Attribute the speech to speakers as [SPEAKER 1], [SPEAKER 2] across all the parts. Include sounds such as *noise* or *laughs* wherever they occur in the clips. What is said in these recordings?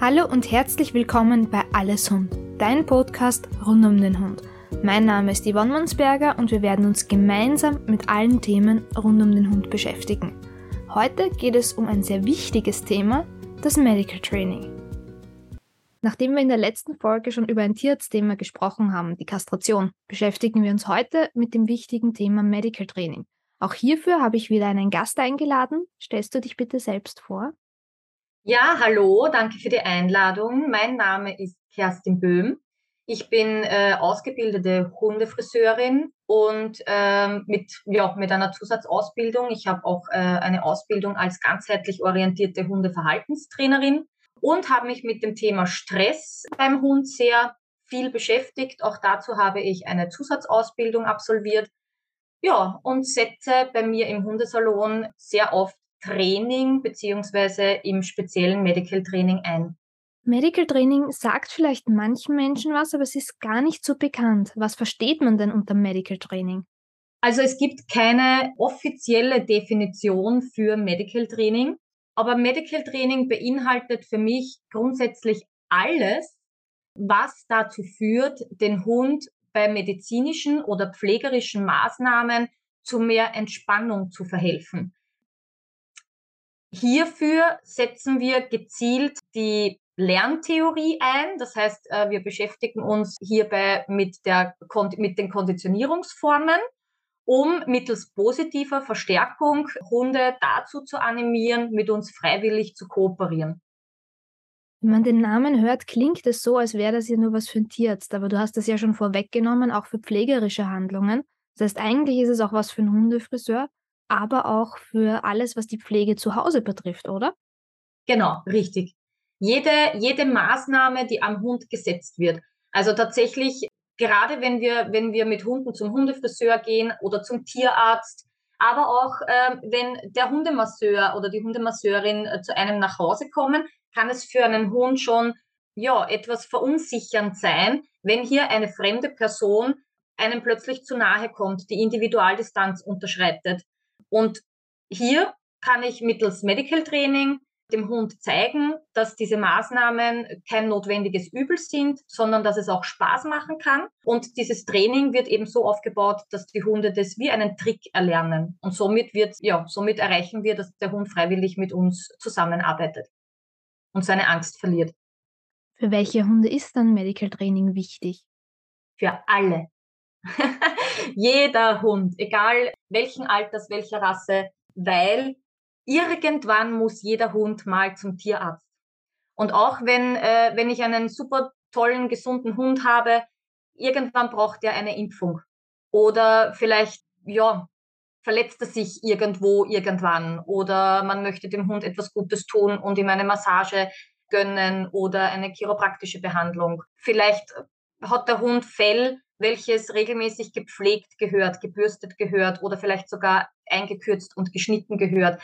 [SPEAKER 1] Hallo und herzlich willkommen bei Alles Hund, dein Podcast rund um den Hund. Mein Name ist Yvonne Mansberger und wir werden uns gemeinsam mit allen Themen rund um den Hund beschäftigen. Heute geht es um ein sehr wichtiges Thema, das Medical Training. Nachdem wir in der letzten Folge schon über ein Tierarztthema gesprochen haben, die Kastration, beschäftigen wir uns heute mit dem wichtigen Thema Medical Training. Auch hierfür habe ich wieder einen Gast eingeladen. Stellst du dich bitte selbst vor?
[SPEAKER 2] Ja, hallo, danke für die Einladung. Mein Name ist Kerstin Böhm. Ich bin äh, ausgebildete Hundefriseurin und ähm, mit, ja, mit einer Zusatzausbildung. Ich habe auch äh, eine Ausbildung als ganzheitlich orientierte Hundeverhaltenstrainerin und habe mich mit dem Thema Stress beim Hund sehr viel beschäftigt. Auch dazu habe ich eine Zusatzausbildung absolviert. Ja, und setze bei mir im Hundesalon sehr oft Training beziehungsweise im speziellen Medical Training ein?
[SPEAKER 1] Medical Training sagt vielleicht manchen Menschen was, aber es ist gar nicht so bekannt. Was versteht man denn unter Medical Training?
[SPEAKER 2] Also es gibt keine offizielle Definition für Medical Training, aber Medical Training beinhaltet für mich grundsätzlich alles, was dazu führt, den Hund bei medizinischen oder pflegerischen Maßnahmen zu mehr Entspannung zu verhelfen. Hierfür setzen wir gezielt die Lerntheorie ein. Das heißt, äh, wir beschäftigen uns hierbei mit, der, mit den Konditionierungsformen, um mittels positiver Verstärkung Hunde dazu zu animieren, mit uns freiwillig zu kooperieren.
[SPEAKER 1] Wenn man den Namen hört, klingt es so, als wäre das ja nur was für ein Tierarzt, aber du hast das ja schon vorweggenommen, auch für pflegerische Handlungen. Das heißt, eigentlich ist es auch was für einen Hundefriseur aber auch für alles, was die Pflege zu Hause betrifft, oder?
[SPEAKER 2] Genau, richtig. Jede, jede Maßnahme, die am Hund gesetzt wird. Also tatsächlich, gerade wenn wir, wenn wir mit Hunden zum Hundefriseur gehen oder zum Tierarzt, aber auch äh, wenn der Hundemasseur oder die Hundemasseurin äh, zu einem nach Hause kommen, kann es für einen Hund schon ja etwas verunsichernd sein, wenn hier eine fremde Person einem plötzlich zu nahe kommt, die Individualdistanz unterschreitet. Und hier kann ich mittels Medical Training dem Hund zeigen, dass diese Maßnahmen kein notwendiges Übel sind, sondern dass es auch Spaß machen kann. Und dieses Training wird eben so aufgebaut, dass die Hunde das wie einen Trick erlernen. Und somit wird, ja, somit erreichen wir, dass der Hund freiwillig mit uns zusammenarbeitet und seine Angst verliert.
[SPEAKER 1] Für welche Hunde ist dann Medical Training wichtig?
[SPEAKER 2] Für alle. *laughs* Jeder Hund, egal welchen Alters, welcher Rasse, weil irgendwann muss jeder Hund mal zum Tierarzt. Und auch wenn, äh, wenn ich einen super tollen, gesunden Hund habe, irgendwann braucht er eine Impfung. Oder vielleicht, ja, verletzt er sich irgendwo, irgendwann. Oder man möchte dem Hund etwas Gutes tun und ihm eine Massage gönnen oder eine chiropraktische Behandlung. Vielleicht hat der Hund Fell, welches regelmäßig gepflegt gehört, gebürstet gehört oder vielleicht sogar eingekürzt und geschnitten gehört.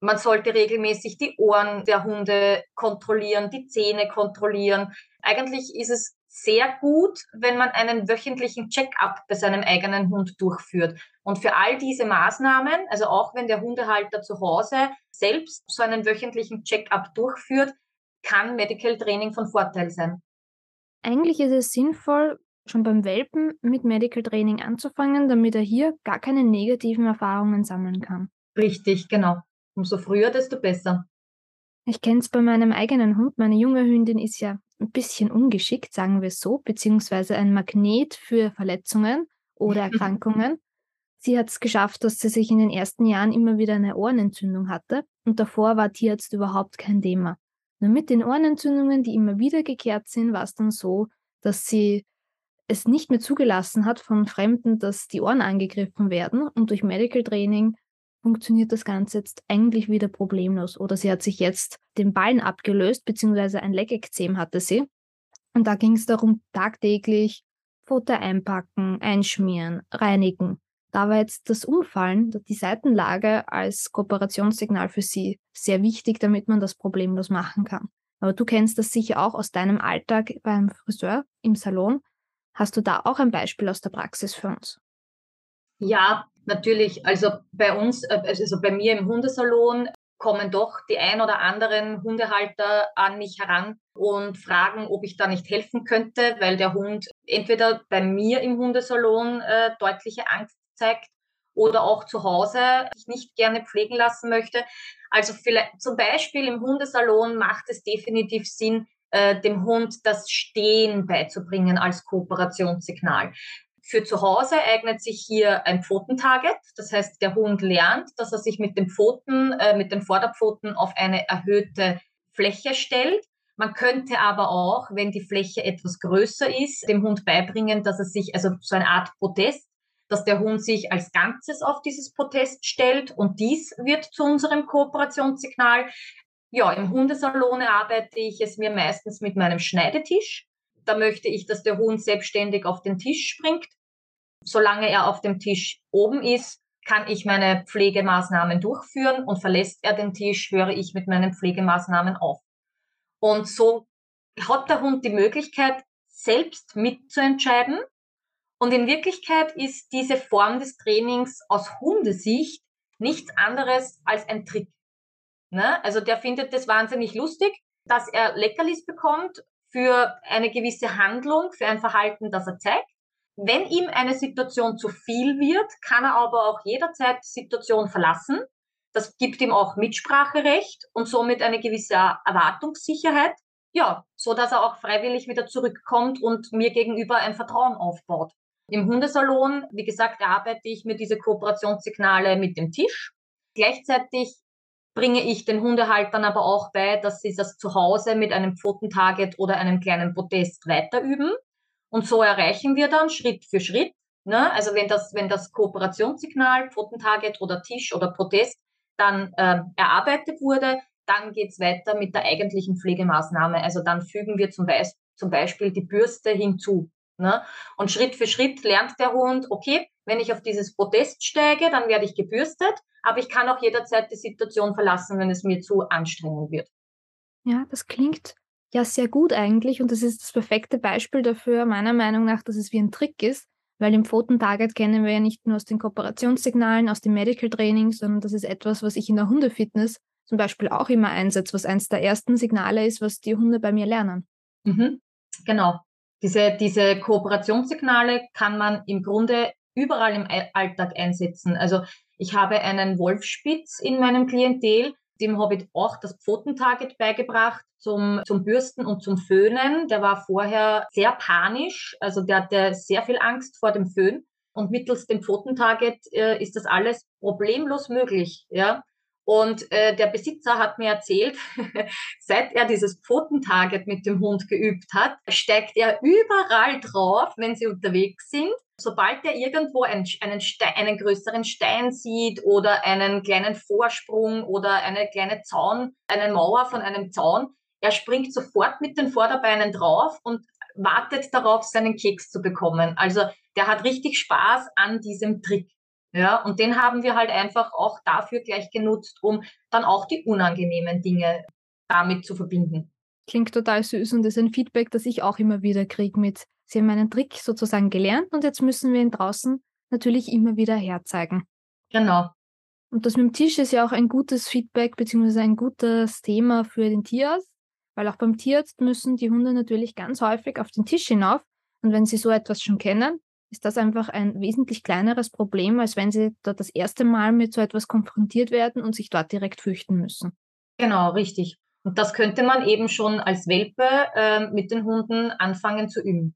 [SPEAKER 2] Man sollte regelmäßig die Ohren der Hunde kontrollieren, die Zähne kontrollieren. Eigentlich ist es sehr gut, wenn man einen wöchentlichen Check-up bei seinem eigenen Hund durchführt. Und für all diese Maßnahmen, also auch wenn der Hundehalter zu Hause selbst so einen wöchentlichen Check-up durchführt, kann Medical Training von Vorteil sein.
[SPEAKER 1] Eigentlich ist es sinnvoll, schon beim Welpen mit Medical Training anzufangen, damit er hier gar keine negativen Erfahrungen sammeln kann.
[SPEAKER 2] Richtig, genau. Umso früher, desto besser.
[SPEAKER 1] Ich kenne es bei meinem eigenen Hund. Meine junge Hündin ist ja ein bisschen ungeschickt, sagen wir es so, beziehungsweise ein Magnet für Verletzungen oder *laughs* Erkrankungen. sie hat es geschafft, dass sie sich in den ersten Jahren immer wieder eine Ohrenentzündung hatte und davor war Tierarzt überhaupt kein Thema. Nur mit den Ohrenentzündungen, die immer wieder gekehrt sind, war es dann so, dass sie es nicht mehr zugelassen hat von Fremden, dass die Ohren angegriffen werden. Und durch Medical Training funktioniert das Ganze jetzt eigentlich wieder problemlos. Oder sie hat sich jetzt den Ballen abgelöst, beziehungsweise ein Leckekzem hatte sie. Und da ging es darum, tagtäglich Futter einpacken, einschmieren, reinigen. Da war jetzt das Umfallen, die Seitenlage als Kooperationssignal für sie sehr wichtig, damit man das problemlos machen kann. Aber du kennst das sicher auch aus deinem Alltag beim Friseur im Salon. Hast du da auch ein Beispiel aus der Praxis für uns?
[SPEAKER 2] Ja, natürlich. Also bei uns, äh, also bei mir im Hundesalon kommen doch die ein oder anderen Hundehalter an mich heran und fragen, ob ich da nicht helfen könnte, weil der Hund entweder bei mir im Hundesalon äh, deutliche Angst zeigt oder auch zu Hause ich nicht gerne pflegen lassen möchte. Also vielleicht zum Beispiel im Hundesalon macht es definitiv Sinn, äh, dem Hund das Stehen beizubringen als Kooperationssignal. Für zu Hause eignet sich hier ein Pfotentarget. Das heißt, der Hund lernt, dass er sich mit den Pfoten, äh, mit den Vorderpfoten auf eine erhöhte Fläche stellt. Man könnte aber auch, wenn die Fläche etwas größer ist, dem Hund beibringen, dass er sich, also so eine Art Protest, dass der Hund sich als Ganzes auf dieses Protest stellt und dies wird zu unserem Kooperationssignal. Ja, im Hundesalon arbeite ich es mir meistens mit meinem Schneidetisch. Da möchte ich, dass der Hund selbstständig auf den Tisch springt. Solange er auf dem Tisch oben ist, kann ich meine Pflegemaßnahmen durchführen und verlässt er den Tisch, höre ich mit meinen Pflegemaßnahmen auf. Und so hat der Hund die Möglichkeit, selbst mitzuentscheiden. Und in Wirklichkeit ist diese Form des Trainings aus Hundesicht nichts anderes als ein Trick. Ne? Also der findet das wahnsinnig lustig, dass er Leckerlis bekommt für eine gewisse Handlung, für ein Verhalten, das er zeigt. Wenn ihm eine Situation zu viel wird, kann er aber auch jederzeit die Situation verlassen. Das gibt ihm auch Mitspracherecht und somit eine gewisse Erwartungssicherheit. Ja, so dass er auch freiwillig wieder zurückkommt und mir gegenüber ein Vertrauen aufbaut. Im Hundesalon, wie gesagt, arbeite ich mir diese Kooperationssignale mit dem Tisch. Gleichzeitig bringe ich den Hundehaltern aber auch bei, dass sie das zu Hause mit einem Pfotentarget oder einem kleinen Protest weiterüben. Und so erreichen wir dann Schritt für Schritt. Ne? Also wenn das, wenn das Kooperationssignal, Pfotentarget oder Tisch oder Protest dann äh, erarbeitet wurde, dann geht's weiter mit der eigentlichen Pflegemaßnahme. Also dann fügen wir zum, Be zum Beispiel die Bürste hinzu. Ne? Und Schritt für Schritt lernt der Hund, okay, wenn ich auf dieses Protest steige, dann werde ich gebürstet aber ich kann auch jederzeit die Situation verlassen, wenn es mir zu anstrengend wird.
[SPEAKER 1] Ja, das klingt ja sehr gut eigentlich und das ist das perfekte Beispiel dafür, meiner Meinung nach, dass es wie ein Trick ist, weil im Pfotentarget kennen wir ja nicht nur aus den Kooperationssignalen, aus dem Medical Training, sondern das ist etwas, was ich in der Hundefitness zum Beispiel auch immer einsetze, was eines der ersten Signale ist, was die Hunde bei mir lernen.
[SPEAKER 2] Mhm, genau. Diese, diese Kooperationssignale kann man im Grunde überall im Alltag einsetzen. Also ich habe einen Wolfspitz in meinem Klientel, dem habe ich auch das Pfotentarget beigebracht zum, zum Bürsten und zum Föhnen. Der war vorher sehr panisch, also der hatte sehr viel Angst vor dem Föhn. Und mittels dem Pfotentarget äh, ist das alles problemlos möglich. Ja? Und äh, der Besitzer hat mir erzählt, *laughs* seit er dieses Pfotentarget mit dem Hund geübt hat, steigt er überall drauf, wenn sie unterwegs sind Sobald er irgendwo einen, einen, Stein, einen größeren Stein sieht oder einen kleinen Vorsprung oder eine kleine Zaun, eine Mauer von einem Zaun, er springt sofort mit den Vorderbeinen drauf und wartet darauf, seinen Keks zu bekommen. Also der hat richtig Spaß an diesem Trick. Ja, und den haben wir halt einfach auch dafür gleich genutzt, um dann auch die unangenehmen Dinge damit zu verbinden.
[SPEAKER 1] Klingt total süß und ist ein Feedback, das ich auch immer wieder kriege mit, sie haben einen Trick sozusagen gelernt und jetzt müssen wir ihn draußen natürlich immer wieder herzeigen.
[SPEAKER 2] Genau.
[SPEAKER 1] Und das mit dem Tisch ist ja auch ein gutes Feedback bzw. ein gutes Thema für den Tierarzt, weil auch beim Tierarzt müssen die Hunde natürlich ganz häufig auf den Tisch hinauf und wenn sie so etwas schon kennen, ist das einfach ein wesentlich kleineres Problem, als wenn sie dort das erste Mal mit so etwas konfrontiert werden und sich dort direkt fürchten müssen.
[SPEAKER 2] Genau, richtig. Und das könnte man eben schon als Welpe äh, mit den Hunden anfangen zu üben.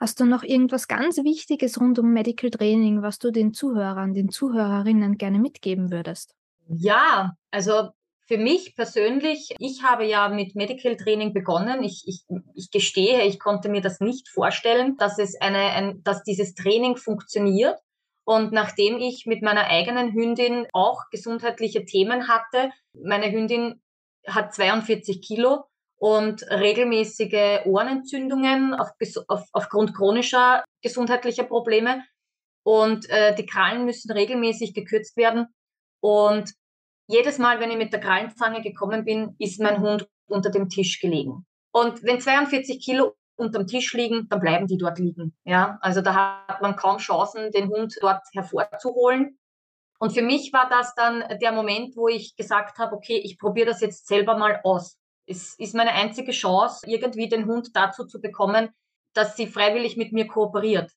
[SPEAKER 1] Hast du noch irgendwas ganz Wichtiges rund um Medical Training, was du den Zuhörern, den Zuhörerinnen gerne mitgeben würdest?
[SPEAKER 2] Ja, also für mich persönlich, ich habe ja mit Medical Training begonnen. Ich, ich, ich gestehe, ich konnte mir das nicht vorstellen, dass es eine, ein, dass dieses Training funktioniert. Und nachdem ich mit meiner eigenen Hündin auch gesundheitliche Themen hatte, meine Hündin hat 42 Kilo und regelmäßige Ohrenentzündungen auf, auf, aufgrund chronischer gesundheitlicher Probleme. Und äh, die Krallen müssen regelmäßig gekürzt werden. Und jedes Mal, wenn ich mit der Krallenzange gekommen bin, ist mein Hund unter dem Tisch gelegen. Und wenn 42 Kilo unterm Tisch liegen, dann bleiben die dort liegen. Ja, also da hat man kaum Chancen, den Hund dort hervorzuholen. Und für mich war das dann der Moment, wo ich gesagt habe, okay, ich probiere das jetzt selber mal aus. Es ist meine einzige Chance, irgendwie den Hund dazu zu bekommen, dass sie freiwillig mit mir kooperiert.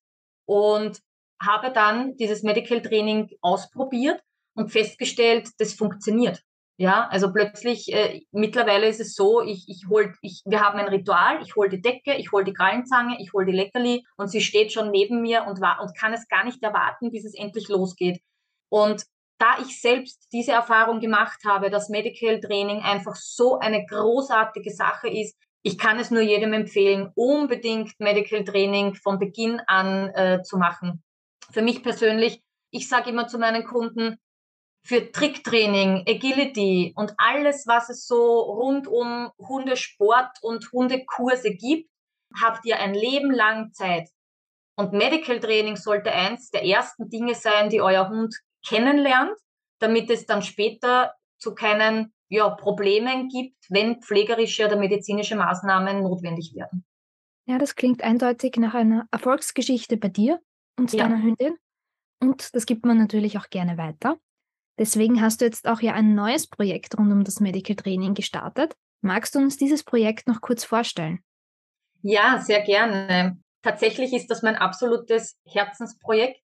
[SPEAKER 2] Und habe dann dieses Medical Training ausprobiert und festgestellt, das funktioniert. Ja, also plötzlich, äh, mittlerweile ist es so, ich, ich hol, ich, wir haben ein Ritual, ich hole die Decke, ich hole die Krallenzange, ich hole die Leckerli und sie steht schon neben mir und, war, und kann es gar nicht erwarten, bis es endlich losgeht. Und da ich selbst diese Erfahrung gemacht habe, dass Medical Training einfach so eine großartige Sache ist, ich kann es nur jedem empfehlen, unbedingt Medical Training von Beginn an äh, zu machen. Für mich persönlich, ich sage immer zu meinen Kunden, für Tricktraining, Agility und alles, was es so rund um Hundesport und Hundekurse gibt, habt ihr ein Leben lang Zeit. Und Medical Training sollte eins der ersten Dinge sein, die euer Hund kennenlernt, damit es dann später zu keinen ja, Problemen gibt, wenn pflegerische oder medizinische Maßnahmen notwendig werden.
[SPEAKER 1] Ja, das klingt eindeutig nach einer Erfolgsgeschichte bei dir und ja. deiner Hündin. Und das gibt man natürlich auch gerne weiter. Deswegen hast du jetzt auch ja ein neues Projekt rund um das Medical Training gestartet. Magst du uns dieses Projekt noch kurz vorstellen?
[SPEAKER 2] Ja, sehr gerne. Tatsächlich ist das mein absolutes Herzensprojekt.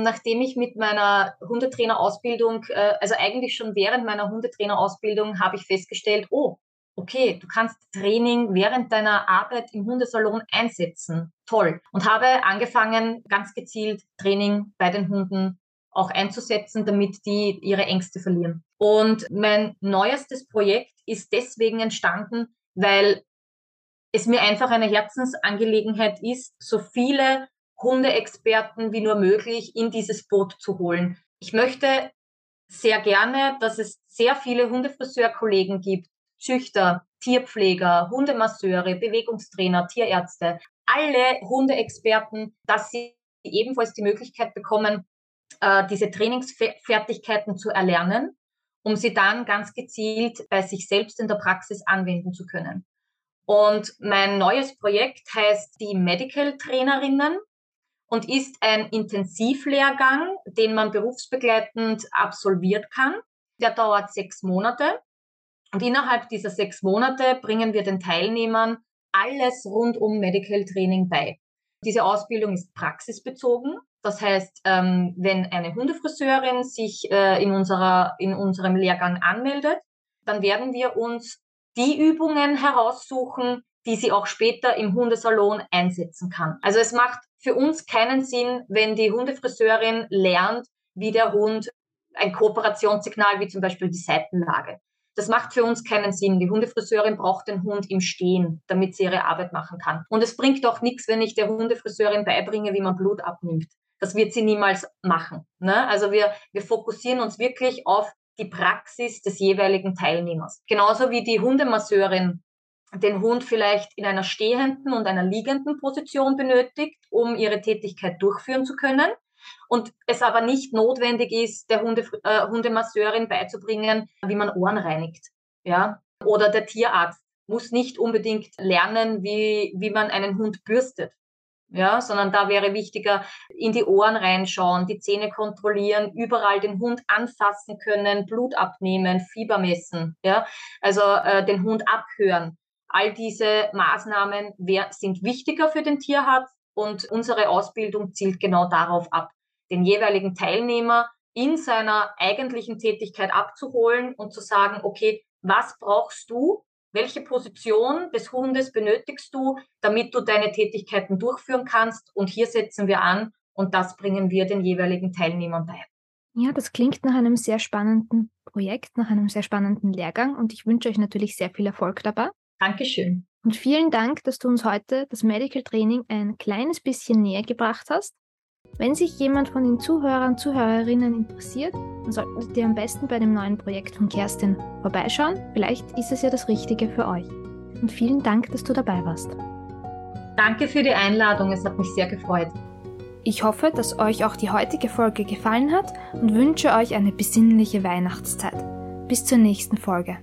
[SPEAKER 2] Nachdem ich mit meiner Hundetrainerausbildung, äh, also eigentlich schon während meiner Hundetrainerausbildung, habe ich festgestellt, oh, okay, du kannst Training während deiner Arbeit im Hundesalon einsetzen. Toll. Und habe angefangen, ganz gezielt Training bei den Hunden auch einzusetzen, damit die ihre Ängste verlieren. Und mein neuestes Projekt ist deswegen entstanden, weil es mir einfach eine Herzensangelegenheit ist, so viele Hundeexperten wie nur möglich in dieses Boot zu holen. Ich möchte sehr gerne, dass es sehr viele Hundefriseurkollegen gibt, Züchter, Tierpfleger, Hundemasseure, Bewegungstrainer, Tierärzte, alle Hundeexperten, dass sie ebenfalls die Möglichkeit bekommen, äh, diese Trainingsfertigkeiten zu erlernen, um sie dann ganz gezielt bei sich selbst in der Praxis anwenden zu können. Und mein neues Projekt heißt die Medical Trainerinnen und ist ein Intensivlehrgang, den man berufsbegleitend absolviert kann. Der dauert sechs Monate. Und innerhalb dieser sechs Monate bringen wir den Teilnehmern alles rund um Medical Training bei. Diese Ausbildung ist praxisbezogen. Das heißt, ähm, wenn eine Hundefriseurin sich äh, in, unserer, in unserem Lehrgang anmeldet, dann werden wir uns die Übungen heraussuchen, die sie auch später im Hundesalon einsetzen kann. Also es macht für uns keinen Sinn, wenn die Hundefriseurin lernt, wie der Hund ein Kooperationssignal wie zum Beispiel die Seitenlage. Das macht für uns keinen Sinn. Die Hundefriseurin braucht den Hund im Stehen, damit sie ihre Arbeit machen kann. Und es bringt auch nichts, wenn ich der Hundefriseurin beibringe, wie man Blut abnimmt. Das wird sie niemals machen. Ne? Also wir, wir fokussieren uns wirklich auf die Praxis des jeweiligen Teilnehmers. Genauso wie die Hundemasseurin den Hund vielleicht in einer stehenden und einer liegenden Position benötigt, um ihre Tätigkeit durchführen zu können. Und es aber nicht notwendig ist, der Hunde, äh, Hundemasseurin beizubringen, wie man Ohren reinigt. Ja? Oder der Tierarzt muss nicht unbedingt lernen, wie, wie man einen Hund bürstet. Ja, sondern da wäre wichtiger, in die Ohren reinschauen, die Zähne kontrollieren, überall den Hund anfassen können, Blut abnehmen, Fieber messen, ja, also äh, den Hund abhören. All diese Maßnahmen wär, sind wichtiger für den Tierarzt und unsere Ausbildung zielt genau darauf ab, den jeweiligen Teilnehmer in seiner eigentlichen Tätigkeit abzuholen und zu sagen, okay, was brauchst du? Welche Position des Hundes benötigst du, damit du deine Tätigkeiten durchführen kannst? Und hier setzen wir an und das bringen wir den jeweiligen Teilnehmern bei.
[SPEAKER 1] Ja, das klingt nach einem sehr spannenden Projekt, nach einem sehr spannenden Lehrgang und ich wünsche euch natürlich sehr viel Erfolg dabei.
[SPEAKER 2] Dankeschön.
[SPEAKER 1] Und vielen Dank, dass du uns heute das Medical Training ein kleines bisschen näher gebracht hast. Wenn sich jemand von den Zuhörern und Zuhörerinnen interessiert, dann solltet ihr am besten bei dem neuen Projekt von Kerstin vorbeischauen. Vielleicht ist es ja das Richtige für euch. Und vielen Dank, dass du dabei warst.
[SPEAKER 2] Danke für die Einladung, es hat mich sehr gefreut.
[SPEAKER 1] Ich hoffe, dass euch auch die heutige Folge gefallen hat und wünsche euch eine besinnliche Weihnachtszeit. Bis zur nächsten Folge.